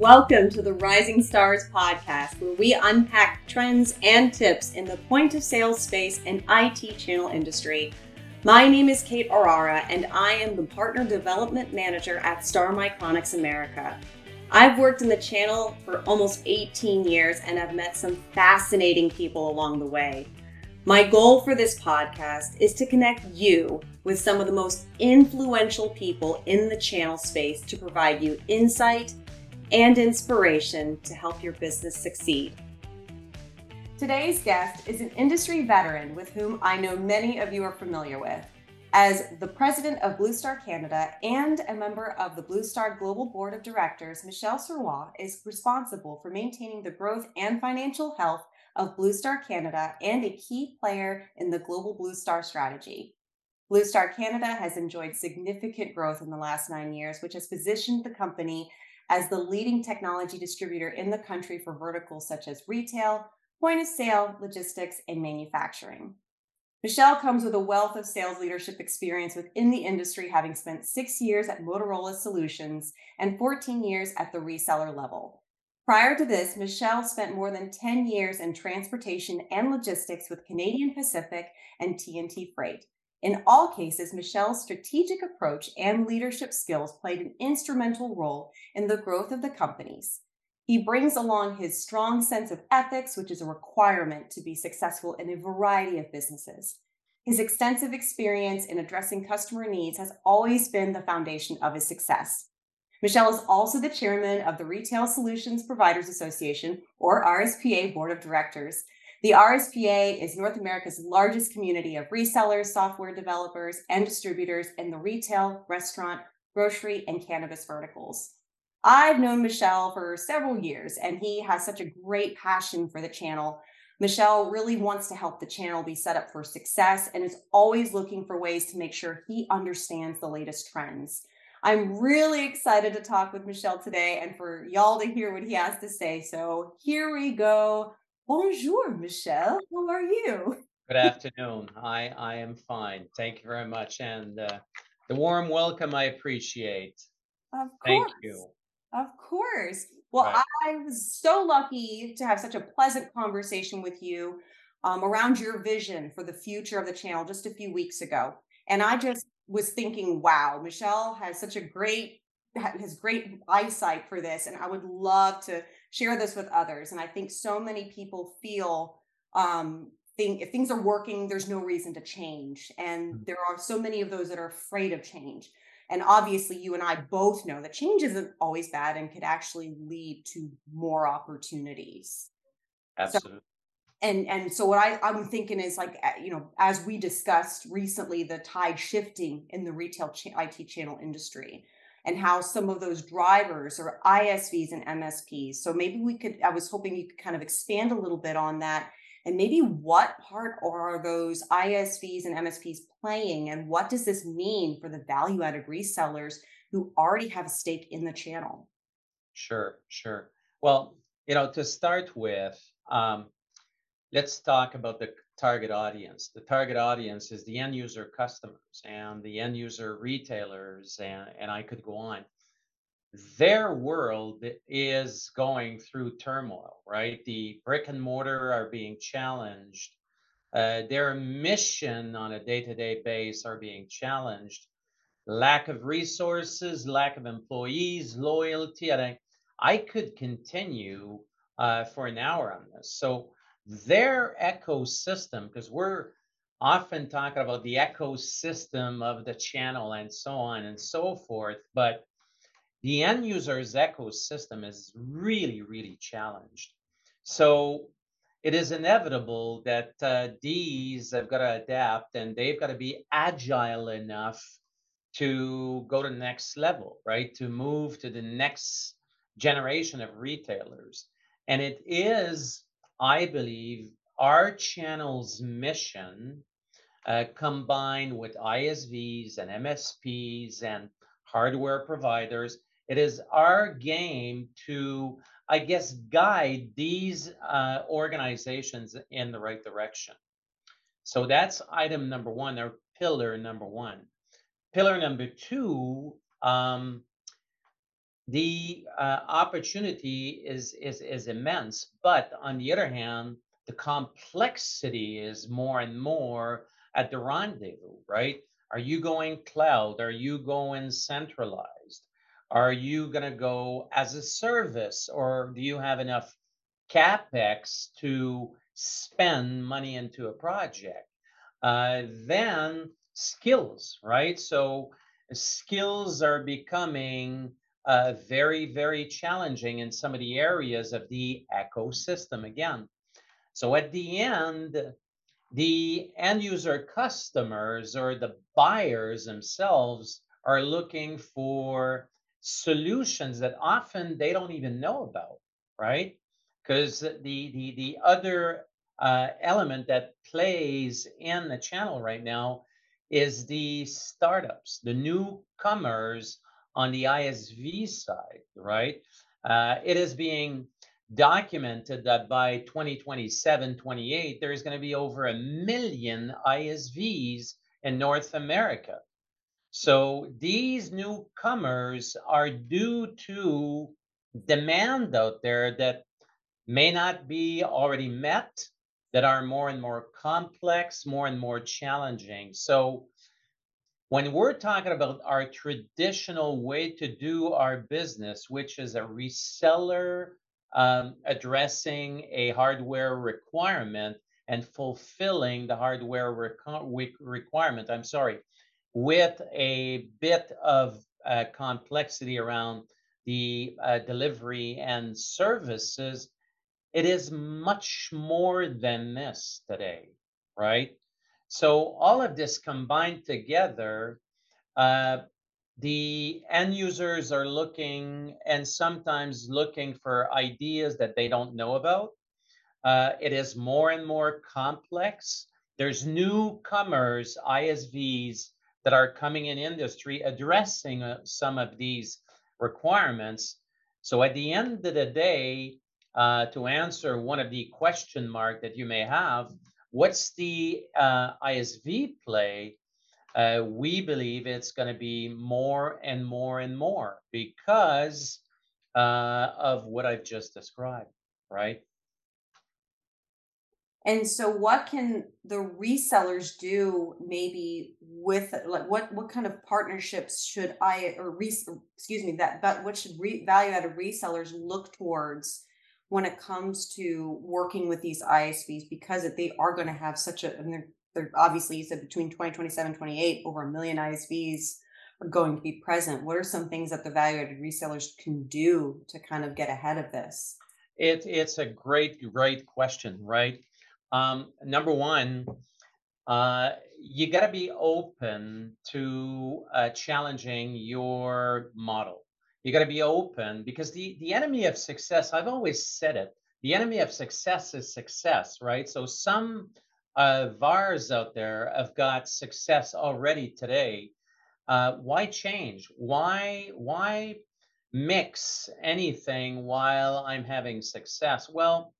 Welcome to the Rising Stars podcast, where we unpack trends and tips in the point of sale space and IT channel industry. My name is Kate Orara, and I am the Partner Development Manager at Star Micronics America. I've worked in the channel for almost 18 years and I've met some fascinating people along the way. My goal for this podcast is to connect you with some of the most influential people in the channel space to provide you insight and inspiration to help your business succeed. Today's guest is an industry veteran with whom I know many of you are familiar with. As the president of Blue Star Canada and a member of the Blue Star Global Board of Directors, Michel Sirois is responsible for maintaining the growth and financial health of Blue Star Canada and a key player in the global Blue Star strategy. Blue Star Canada has enjoyed significant growth in the last nine years, which has positioned the company as the leading technology distributor in the country for verticals such as retail, point of sale, logistics, and manufacturing. Michel comes with a wealth of sales leadership experience within the industry, having spent six years at Motorola Solutions and 14 years at the reseller level. Prior to this, Michel spent more than 10 years in transportation and logistics with Canadian Pacific and TNT Freight, in all cases, Michel's strategic approach and leadership skills played an instrumental role in the growth of the companies. He brings along his strong sense of ethics, which is a requirement to be successful in a variety of businesses. His extensive experience in addressing customer needs has always been the foundation of his success. Michel is also the chairman of the Retail Solutions Providers Association, or RSPA Board of Directors, the RSPA is North America's largest community of resellers, software developers, and distributors in the retail, restaurant, grocery, and cannabis verticals. I've known Michel for several years, and he has such a great passion for the channel. Michel really wants to help the channel be set up for success and is always looking for ways to make sure he understands the latest trends. I'm really excited to talk with Michel today and for y'all to hear what he has to say. So here we go. Bonjour, Michel. How are you? Good afternoon. I, I am fine. Thank you very much. And uh, the warm welcome I appreciate. Of course. Thank you. Of course. Well, right. I was so lucky to have such a pleasant conversation with you um, around your vision for the future of the channel just a few weeks ago. And I just was thinking, wow, Michel has such a great has great eyesight for this and i would love to share this with others. And i think so many people feel um think if things are working there's no reason to change. And mm-hmm. there are so many of those that are afraid of change. And obviously you and i both know that change isn't always bad and could actually lead to more opportunities. Absolutely so, and and so what I, i'm thinking is like you know as we discussed recently the tide shifting in the retail ch- it channel industry and how some of those drivers are ISVs and MSPs. So maybe we could, I was hoping you could kind of expand a little bit on that and maybe what part are those ISVs and MSPs playing and what does this mean for the value added resellers who already have a stake in the channel? Sure, sure. Well, you know, to start with, um, let's talk about the target audience. The target audience is the end user customers and the end user retailers, and, and I could go on. Their world is going through turmoil, right? The brick and mortar are being challenged. Uh, their mission on a day to day base are being challenged. Lack of resources, lack of employees, loyalty. And I, I could continue uh, for an hour on this. So, their ecosystem, because we're often talking about the ecosystem of the channel and so on and so forth, but the end user's ecosystem is really, really challenged. So it is inevitable that uh, these have got to adapt and they've got to be agile enough to go to the next level, right? To move to the next generation of retailers. And it is I believe our channel's mission, uh, combined with ISVs and MSPs and hardware providers, it is our game to, I guess, guide these uh, organizations in the right direction. So that's item number one, or pillar number one. Pillar number two, um, the uh, opportunity is, is is immense. But on the other hand, the complexity is more and more at the rendezvous, right? Are you going cloud? Are you going centralized? Are you going to go as a service, or do you have enough capex to spend money into a project? Uh, then skills, right? So skills are becoming uh, very, very challenging in some of the areas of the ecosystem again. So at the end, the end user customers or the buyers themselves are looking for solutions that often they don't even know about, right? Because the, the, the other uh, element that plays in the channel right now is the startups, the newcomers on the ISV side, right? Uh, it is being documented that by 2027, 28, there's going to be over a million ISVs in North America. So these newcomers are due to demand out there that may not be already met, that are more and more complex, more and more challenging. So when we're talking about our traditional way to do our business, which is a reseller um, addressing a hardware requirement and fulfilling the hardware requ- requirement, I'm sorry, with a bit of uh, complexity around the uh, delivery and services, it is much more than this today, right? So all of this combined together, uh, the end users are looking and sometimes looking for ideas that they don't know about. Uh, it is more and more complex. There's newcomers, ISVs that are coming in industry addressing uh, some of these requirements. So at the end of the day, uh, to answer one of the question mark that you may have, what's the uh, ISV play? Uh, we believe it's going to be more and more and more because uh, of what I've just described, right? And so what can the resellers do maybe with like what what kind of partnerships should I or re, excuse me that but what should re, value added resellers look towards when it comes to working with these ISVs because they are going to have such a, they're, they're obviously you said between 2027 28 over a million ISVs are going to be present. What are some things that the value added resellers can do to kind of get ahead of this? It, it's a great, great question, right? Um, number one, uh, you got to be open to uh, challenging your model you got to be open because the the enemy of success i've always said it the enemy of success is success right? So some uh, vars out there have got success already today. Uh, why change? Why why mix anything while i'm having success? Well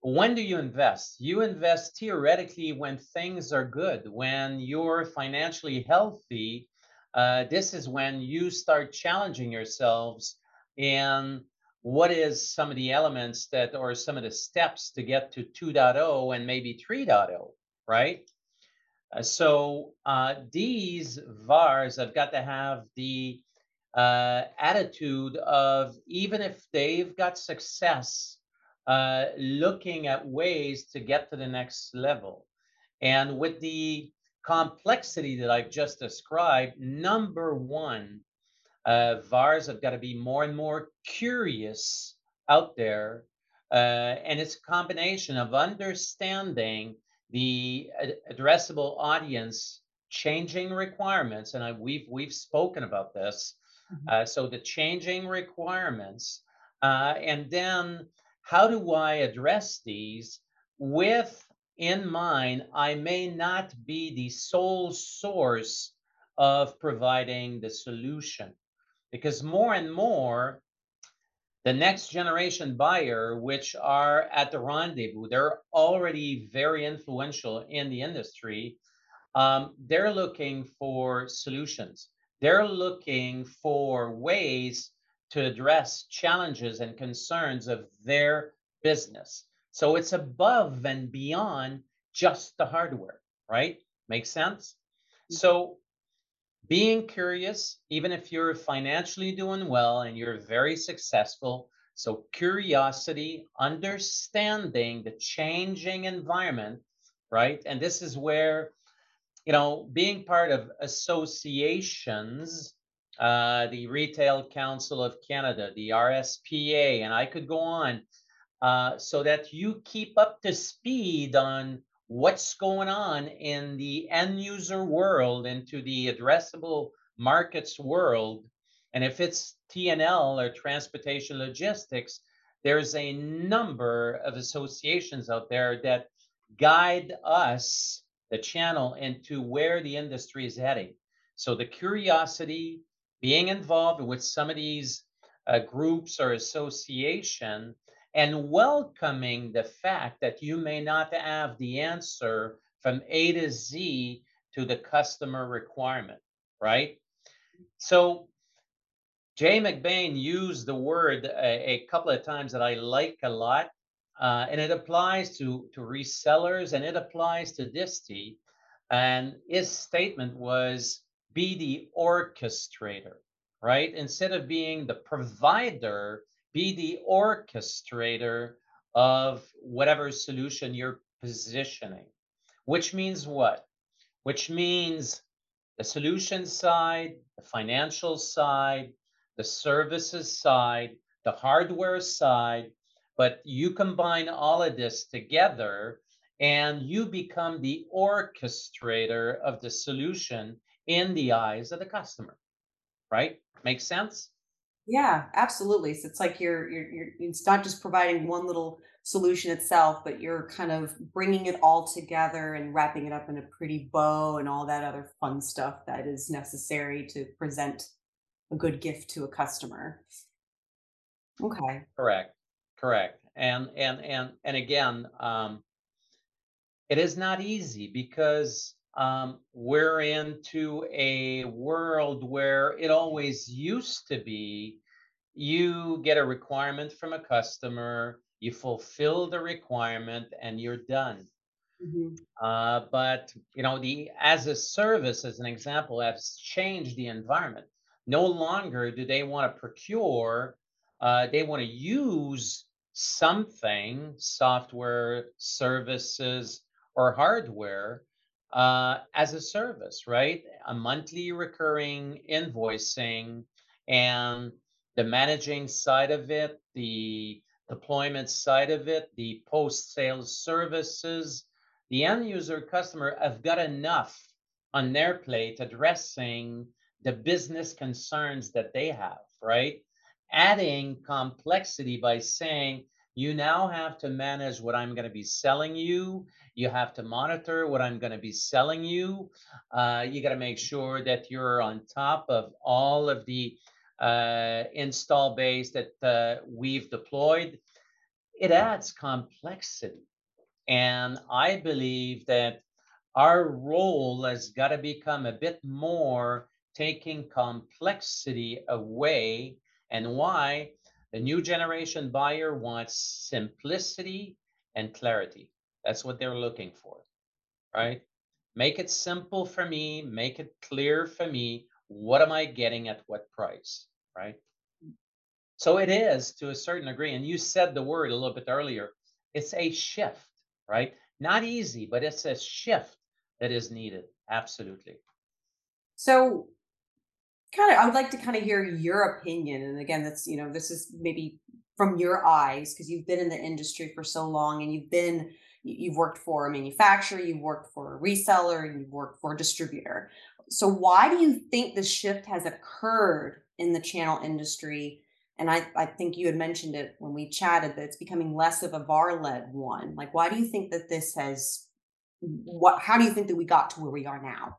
when do you invest? You invest theoretically when things are good when you're financially healthy uh, this is when you start challenging yourselves in what is some of the elements that or some of the steps to get to 2.0 and maybe 3.0 right? Uh, so uh, these vars have got to have the uh, attitude of even if they've got success uh, looking at ways to get to the next level. And with the complexity that I've just described, number one, uh, VARs have got to be more and more curious out there. Uh, and it's a combination of understanding the addressable audience changing requirements and I, we've we've spoken about this mm-hmm. uh, so the changing requirements uh, and then how do i address these with in mind, I may not be the sole source of providing the solution. Because more and more, the next generation buyer, which are at the rendezvous, they're already very influential in the industry. Um, they're looking for solutions. They're looking for ways to address challenges and concerns of their business. So it's above and beyond just the hardware, right? Makes sense? So being curious, even if you're financially doing well and you're very successful. So, curiosity, understanding the changing environment, right? And this is where, you know, being part of associations, uh, the Retail Council of Canada, the RSPA, and I could go on, uh, so that you keep up to speed on what's going on in the end user world into the addressable markets world. And if it's TNL or transportation logistics there's a number of associations out there that guide us the channel into where the industry is heading. So the curiosity being involved with some of these uh, groups or association and welcoming the fact that you may not have the answer from A to Z to the customer requirement, right? So Jay McBain used the word a, a couple of times that I like a lot, uh, and it applies to, to resellers and it applies to Disty. And his statement was be the orchestrator, right? Instead of being the provider, be the orchestrator of whatever solution you're positioning. Which means what? Which means the solution side, the financial side, the services side, the hardware side, but you combine all of this together and you become the orchestrator of the solution in the eyes of the customer. Right? Makes sense? Yeah, absolutely. So it's like you're, you're, you're, it's not just providing one little solution itself, but you're kind of bringing it all together and wrapping it up in a pretty bow and all that other fun stuff that is necessary to present a good gift to a customer. Okay. Correct. Correct. And and and and again, um, it is not easy because um, we're into a world where it always used to be you get a requirement from a customer, you fulfill the requirement, and you're done. hmm Uh, but you know, the as a service, as an example, has changed the environment. No longer do they want to procure; uh, they want to use something, software, services, or hardware uh, as a service, right? A monthly recurring invoicing and the managing side of it, the deployment side of it, the post sales services. The end user customer have got enough on their plate addressing the business concerns that they have, right? Adding complexity by saying, you now have to manage what I'm going to be selling you. You have to monitor what I'm going to be selling you. Uh, you got to make sure that you're on top of all of the uh, install base that uh, we've deployed. It adds complexity. And I believe that our role has got to become a bit more taking complexity away. And why? The new generation buyer wants simplicity and clarity. That's what they're looking for, right? Make it simple for me, make it clear for me. What am I getting at what price, right? So it is to a certain degree, and you said the word a little bit earlier, it's a shift, right? Not easy, but it's a shift that is needed. Absolutely. So kind of i would like to kind of hear your opinion and again that's you know this is maybe from your eyes because you've been in the industry for so long and you've been you've worked for a manufacturer you've worked for a reseller you've worked for a distributor. So why do you think the shift has occurred in the channel industry? And I, I think you had mentioned it when we chatted that it's becoming less of a var led one. Like why do you think that this has what how do you think that we got to where we are now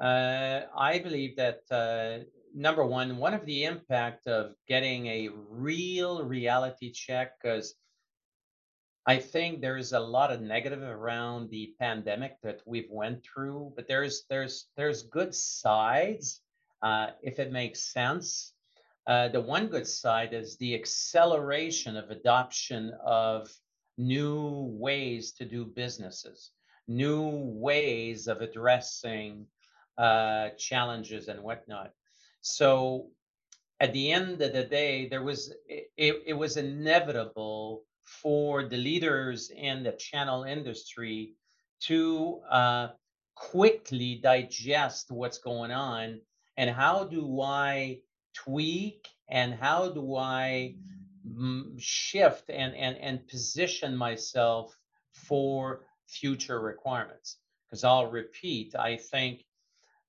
Uh, I believe that uh, number one, one of the impact of getting a real reality check, because I think there's a lot of negative around the pandemic that we've went through, but there's there's there's good sides, uh, if it makes sense. uh, the one good side is the acceleration of adoption of new ways to do businesses, new ways of addressing uh, challenges and whatnot. So at the end of the day, there was it, it was inevitable for the leaders in the channel industry to uh, quickly digest what's going on and how do I tweak and how do I mm, shift and, and, and position myself for future requirements. Because I'll repeat, I think,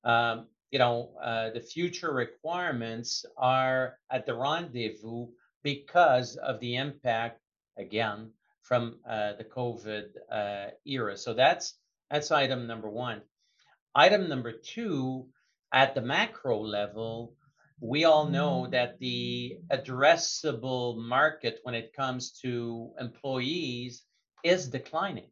um, you know, uh, the future requirements are at the rendezvous because of the impact, again, from uh, the COVID uh, era. So that's that's item number one. Item number two, at the macro level, we all know that the addressable market when it comes to employees is declining,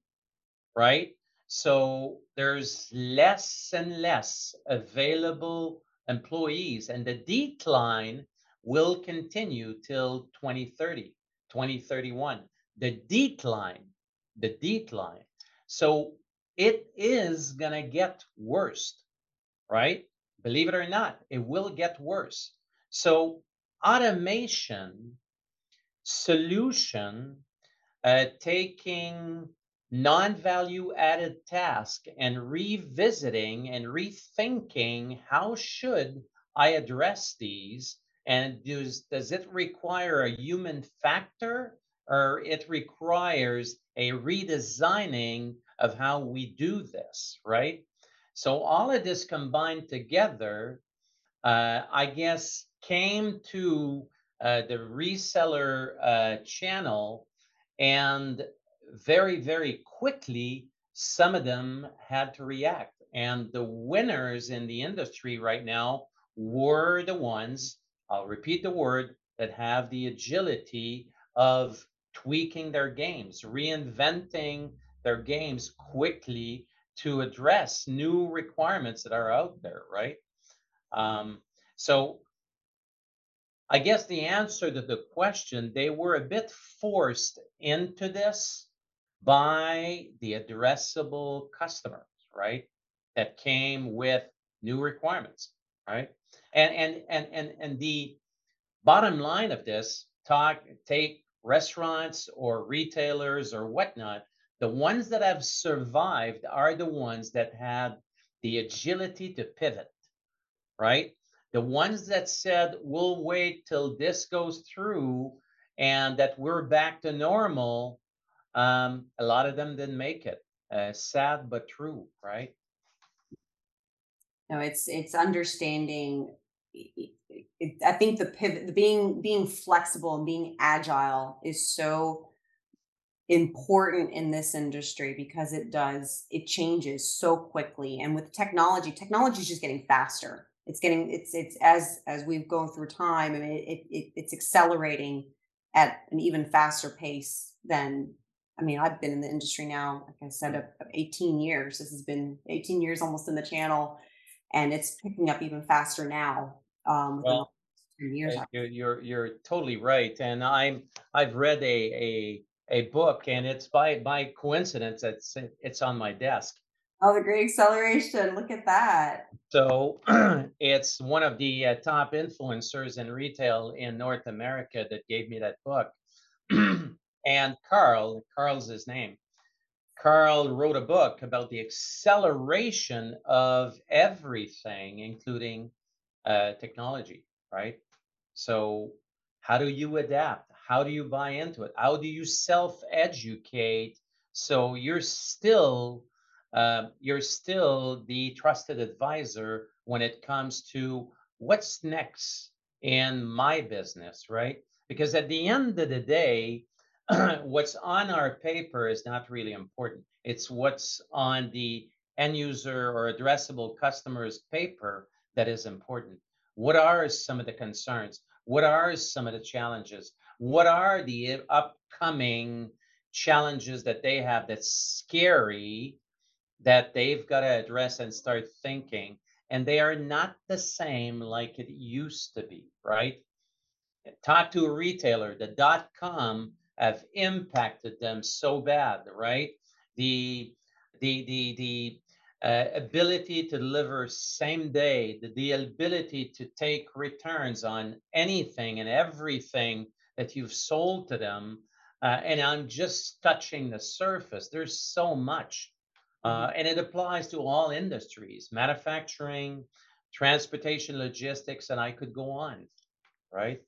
right? So there's less and less available employees, and the decline will continue till 2030, 2031. The decline, the decline. So it is going to get worse, right? Believe it or not, it will get worse. So automation solution uh, taking non-value added task and revisiting and rethinking how should I address these and does does it require a human factor or it requires a redesigning of how we do this, right? So all of this combined together, uh, I guess, came to uh, the reseller uh, channel, and very, very quickly, some of them had to react. And the winners in the industry right now were the ones, I'll repeat the word, that have the agility of tweaking their games, reinventing their games quickly to address new requirements that are out there, right? Um, so I guess the answer to the question, they were a bit forced into this by the addressable customers, right? That came with new requirements, right? And and and and and the bottom line of this talk take restaurants or retailers or whatnot the ones that have survived are the ones that had the agility to pivot, right? The ones that said, we'll wait till this goes through and that we're back to normal, um, a lot of them didn't make it. Uh, sad but true, right? No, it's it's understanding. It, I think the pivot, being being flexible and being agile is so important in this industry because it does it changes so quickly and with technology technology is just getting faster it's getting it's it's as as we've gone through time I mean it, it it's accelerating at an even faster pace than I mean I've been in the industry now like I said of, 18 years this has been 18 years almost in the channel and it's picking up even faster now um well, years you're, you're you're totally right and I'm I've read a a a book, and it's by by coincidence it's it's on my desk. Oh, the Great Acceleration! Look at that. So it's one of the uh, top influencers in retail in North America that gave me that book. and Carl, Carl's his name. Carl wrote a book about the acceleration of everything, including uh, technology, right? So, how do you adapt? How do you buy into it? How do you self-educate so you're still uh, you're still the trusted advisor when it comes to what's next in my business, right? Because at the end of the day, what's on our paper is not really important. It's what's on the end user or addressable customer's paper that is important. What are some of the concerns? What are some of the challenges? what are the upcoming challenges that they have that's scary that they've got to address and start thinking and they are not the same like it used to be right talk to a retailer, the dot com have impacted them so bad, right? The the the the uh, ability to deliver same day, the, the ability to take returns on anything and everything that you've sold to them. Uh, and I'm just touching the surface. There's so much. Uh, mm-hmm. and it applies to all industries manufacturing, transportation, logistics, and I could go on, right?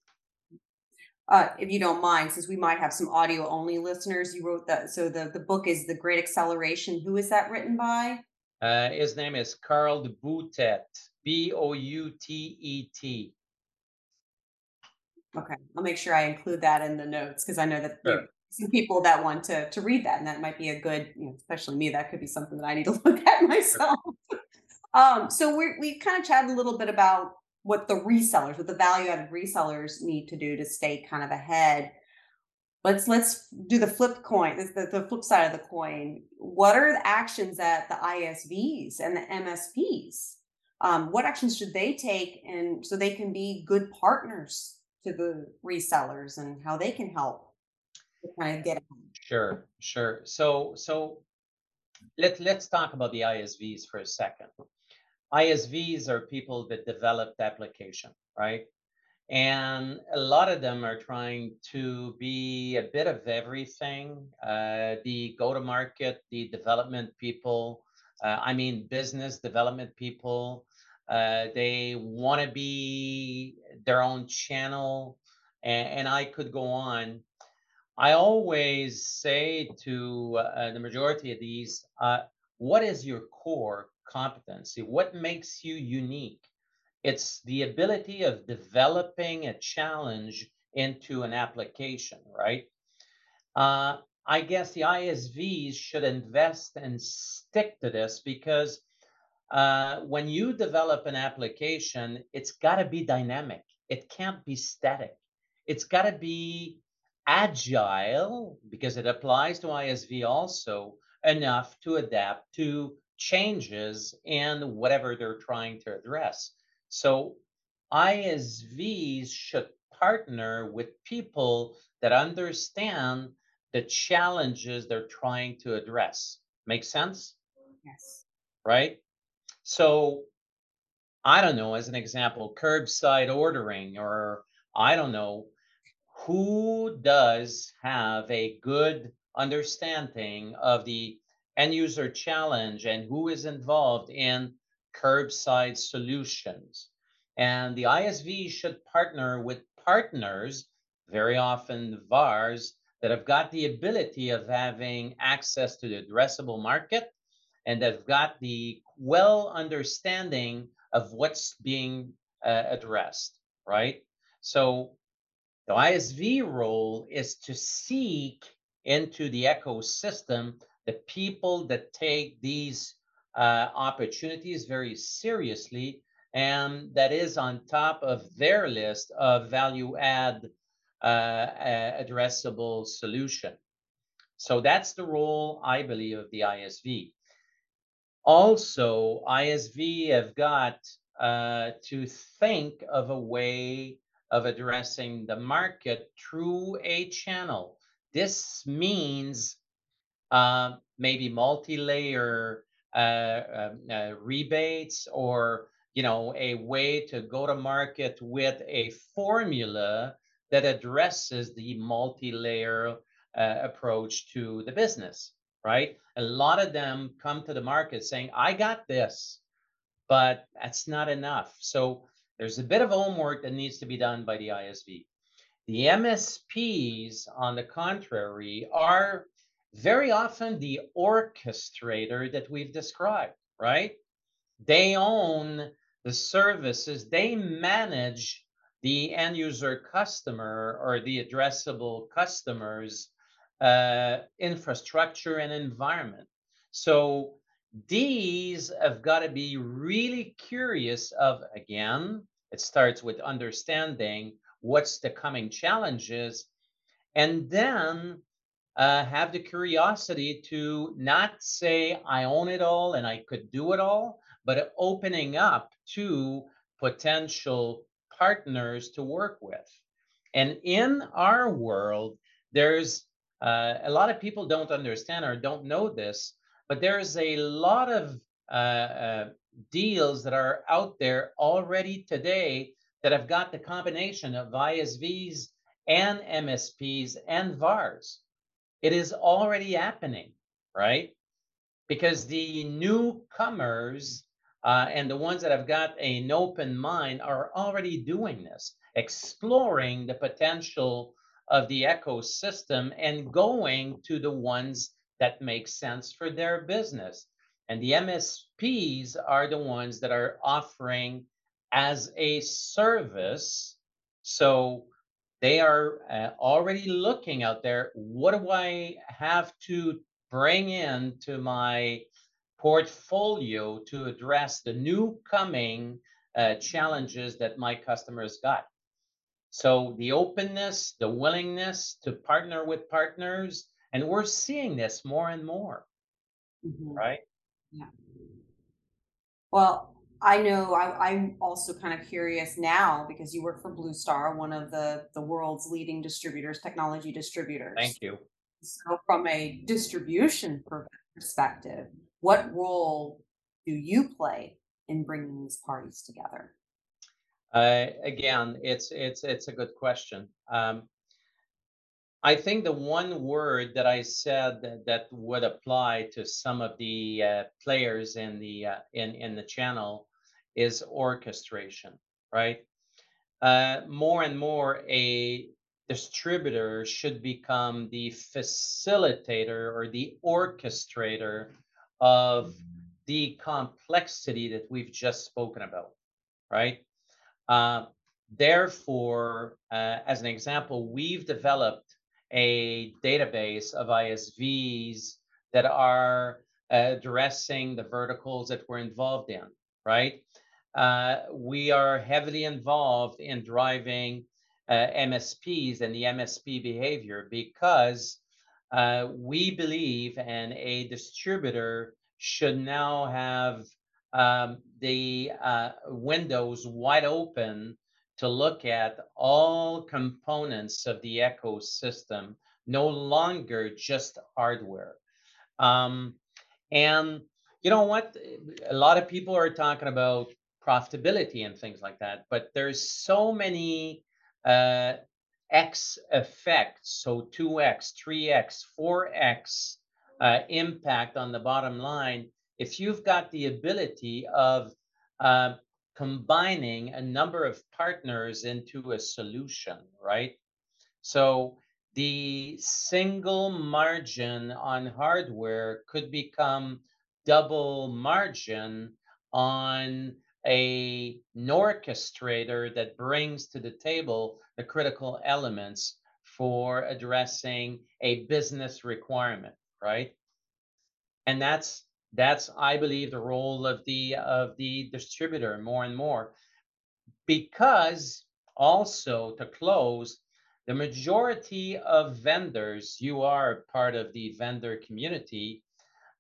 Uh, if you don't mind, since we might have some audio only listeners, you wrote that. So the, the book is The Great Acceleration. Who is that written by? Uh, his name is Carl Boutet, B O U T E T. Okay, I'll make sure I include that in the notes because I know that sure. some people that want to to read that, and that might be a good, you know, especially me. That could be something that I need to look at myself. Sure. um, so we we kind of chatted a little bit about what the resellers, what the value added resellers need to do to stay kind of ahead. Let's let's do the flip coin the, the flip side of the coin. What are the actions that the isvs and the msps um, what actions should they take and so they can be good partners to the resellers and how they can help kind of get sure sure. So so let, let's talk about the isvs for a second isvs are people that developed application right? And a lot of them are trying to be a bit of everything uh, the go to market the development people uh, i mean business development people uh, they want to be their own channel and, and, i could go on. I always say to uh, the majority of these uh, what is your core competency what makes you unique it's the ability of developing a challenge into an application, right? Uh, I guess the ISVs should invest and stick to this because uh, when you develop an application, it's got to be dynamic. It can't be static. It's got to be agile because it applies to ISV also enough to adapt to changes in whatever they're trying to address. So ISVs should partner with people that understand the challenges they're trying to address. Make sense? Yes. Right? So I don't know, as an example, curbside ordering, or I don't know, who does have a good understanding of the end user challenge and who is involved in curbside solutions. And the ISV should partner with partners, very often VARs, that have got the ability of having access to the addressable market and have got the well understanding of what's being uh, addressed, right? So the ISV role is to seek into the ecosystem the people that take these uh, opportunities very seriously, and that is on top of their list of value add uh, addressable solution. So that's the role, I believe, of the ISV. Also, ISV have got uh, to think of a way of addressing the market through a channel. This means uh, maybe multi-layer uh, um, uh, rebates or you know a way to go to market with a formula that addresses the multi-layer uh, approach to the business right? A lot of them come to the market saying i got this but that's not enough. So there's a bit of homework that needs to be done by the isv the msps on the contrary are very often the orchestrator that we've described, right? They own the services, they manage the end user customer or the addressable customers uh, infrastructure and environment. So these have got to be really curious of again, it starts with understanding what's the coming challenges and then uh, have the curiosity to not say I own it all and I could do it all, but opening up to potential partners to work with. And in our world, there's uh, a lot of people don't understand or don't know this, but there's a lot of uh, uh, deals that are out there already today that have got the combination of ISVs and MSPs and VARs. It is already happening, right? Because the newcomers uh, and the ones that have got an open mind are already doing this, exploring the potential of the ecosystem and going to the ones that make sense for their business. And the MSPs are the ones that are offering as a service. So they are uh, already looking out there. What do I have to bring in to my portfolio to address the new coming uh, challenges that my customers got? So the openness, the willingness to partner with partners, and we're seeing this more and more, Mhm. right? Yeah. Well, I know I, I'm also kind of curious now because you work for Blue Star, one of the the world's leading distributors, technology distributors. Thank you. So, from a distribution perspective, what role do you play in bringing these parties together? Uh, again, it's it's it's a good question. Um, I think the one word that I said that, that would apply to some of the uh, players in the uh, in in the channel is orchestration, right? Uh, more and more, a distributor should become the facilitator or the orchestrator of the complexity that we've just spoken about, right? Uh, therefore, uh, as an example, we've developed a database of ISVs that are addressing the verticals that we're involved in, right? Uh, we are heavily involved in driving uh, MSPs and the MSP behavior because uh, we believe and a distributor should now have um, the uh, windows wide open to look at all components of the ecosystem, no longer just hardware. Um, and you know what? A lot of people are talking about profitability and things like that, but there's so many uh, X effects, so 2X, 3X, 4X uh, impact on the bottom line if you've got the ability of uh, combining a number of partners into a solution, right? So the single margin on hardware could become double margin on a an orchestrator that brings to the table the critical elements for addressing a business requirement, right? And that's that's I believe the role of the of the distributor more and more because also to close the majority of vendors you are part of the vendor community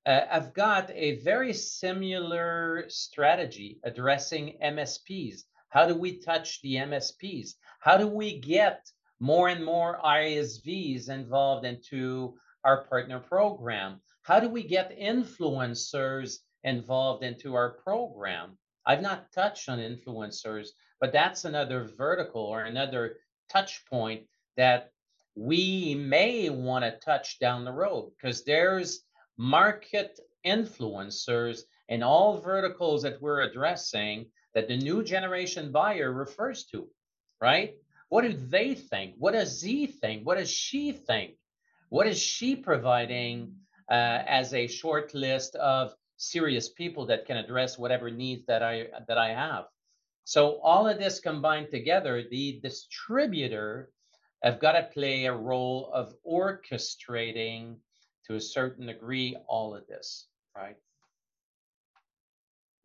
uh, have got a very similar strategy addressing MSPs. How do we touch the MSPs? How do we get more and more ISVs involved into our partner program? How do we get influencers involved into our program? I've not touched on influencers, but that's another vertical or another touch point that we may want to touch down the road because there's market influencers in all verticals that we're addressing that the new generation buyer refers to, right? What do they think? What does he think? What does she think? What is she providing uh, as a short list of serious people that can address whatever needs that I that I have. So all of this combined together, the distributor have got to play a role of orchestrating to a certain degree all of this, right?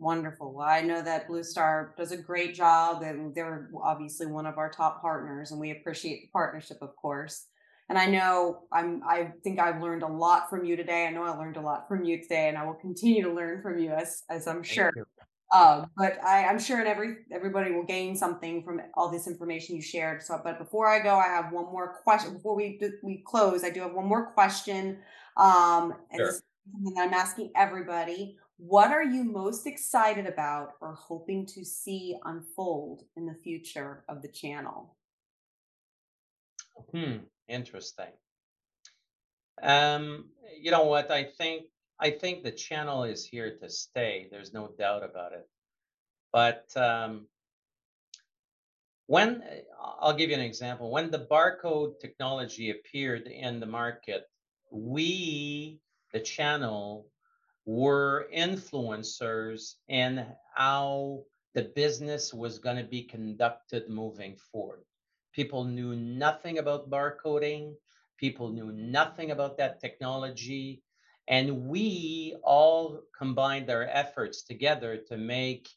Wonderful. Well, I know that Blue Star does a great job, and they're obviously one of our top partners, and we appreciate the partnership, of course. And I know I'm I think I've learned a lot from you today. I know I learned a lot from you today, and I will continue to learn from you as as I'm Thank sure. you. Uh, but I, I'm sure and every everybody will gain something from all this information you shared. So, but before I go, I have one more question. Before we we close, I do have one more question. Um, and Sure. something I'm asking everybody. What are you most excited about or hoping to see unfold in the future of the channel? Hmm, interesting. Um, you know what? I think I think the channel is here to stay. There's no doubt about it. But um, when I'll give you an example, when the barcode technology appeared in the market, we, the channel, were influencers in how the business was going to be conducted moving forward. People knew nothing about barcoding, people knew nothing about that technology, and we all combined our efforts together to make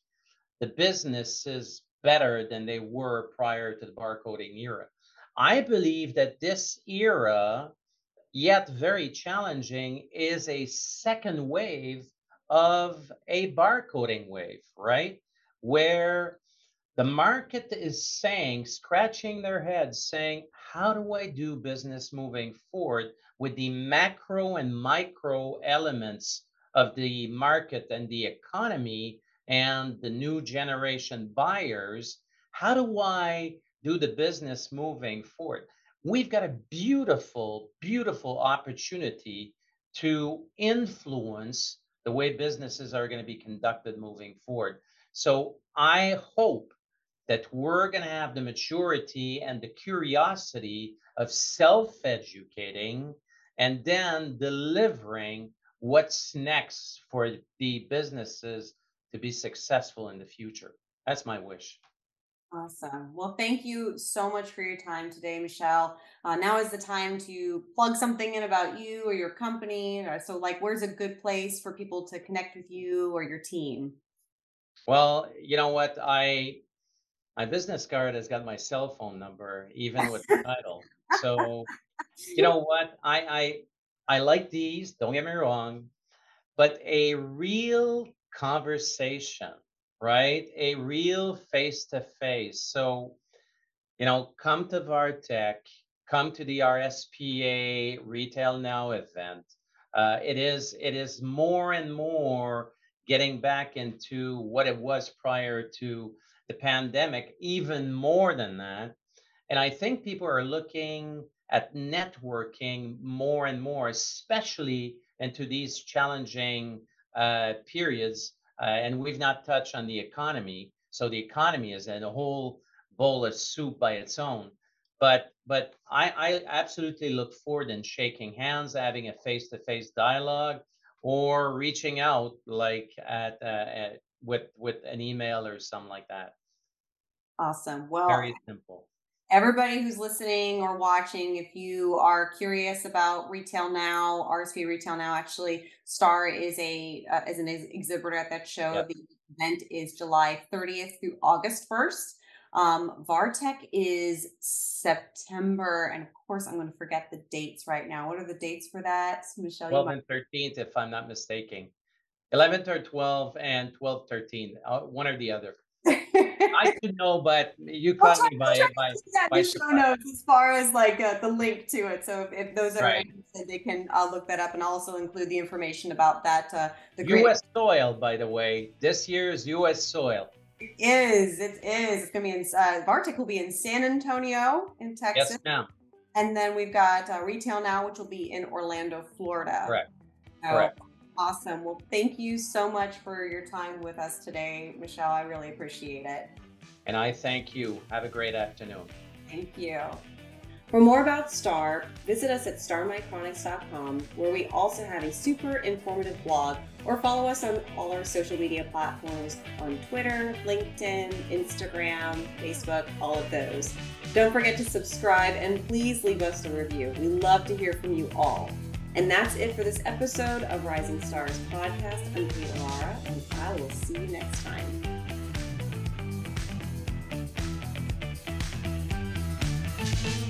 the businesses better than they were prior to the barcoding era. I believe that this era, yet very challenging, is a second wave of a barcoding wave, right? Where the market is saying, scratching their heads, saying, how do I do business moving forward with the macro and micro elements of the market and the economy and the new generation buyers? How do I do the business moving forward? We've got a beautiful, beautiful opportunity to influence the way businesses are going to be conducted moving forward. So I hope that we're going to have the maturity and the curiosity of self educating and then delivering what's next for the businesses to be successful in the future. That's my wish. Awesome. Well, thank you so much for your time today, Michel. Uh, now is the time to plug something in about you or your company. Or so, like, where's a good place for people to connect with you or your team? Well, you know what? I my business card has got my cell phone number, even with the title. So, you know what? I I I like these, don't get me wrong, but a real conversation, right? A real face to face. So, you know, come to Vartech, come to the RSPA Retail Now event. Uh, it is it is more and more getting back into what it was prior to the pandemic, even more than that. And I think people are looking at networking more and more, especially into these challenging uh, periods. Uh, and we've not touched on the economy. So the economy is in a whole bowl of soup by its own. But but I, I absolutely look forward in shaking hands, having a face-to-face dialogue, or reaching out like at, uh, at with with an email or something like that. Awesome. Well, Very simple. everybody who's listening or watching, if you are curious about Retail Now, RSP Retail Now, actually, Star is a uh, is an ex- exhibitor at that show. Yep. The event is July 30th through August 1st. Um, Vartech is September, and of course, I'm going to forget the dates right now. What are the dates for that, Michel? You 12 and 13th, if I'm not mistaken. 11th or 12 and 12, 13, uh, one or the other. I should know, but you caught me by by put that in by show notes as far as like uh, the link to it. So if, if those are Right. interested, they can uh, look that up and I'll also include the information about that. Uh, the great U.S. soil, by the way. This year's U.S. soil. it is it is it's gonna be in uh, Vartech will be in San Antonio in Texas, Yes, ma'am. and then we've got uh, Retail Now, which will be in Orlando, Florida. Correct. So, Correct. Awesome. Well, thank you so much for your time with us today, Michel. I really appreciate it. And I thank you. Have a great afternoon. Thank you. For more about Star, visit us at starmicronics.com, where we also have a super informative blog, or follow us on all our social media platforms on Twitter, LinkedIn, Instagram, Facebook, all of those. Don't forget to subscribe and please leave us a review. We love to hear from you all. And that's it for this episode of Rising Stars podcast. I'm Kate Orara, and I will see you next time. Thank you.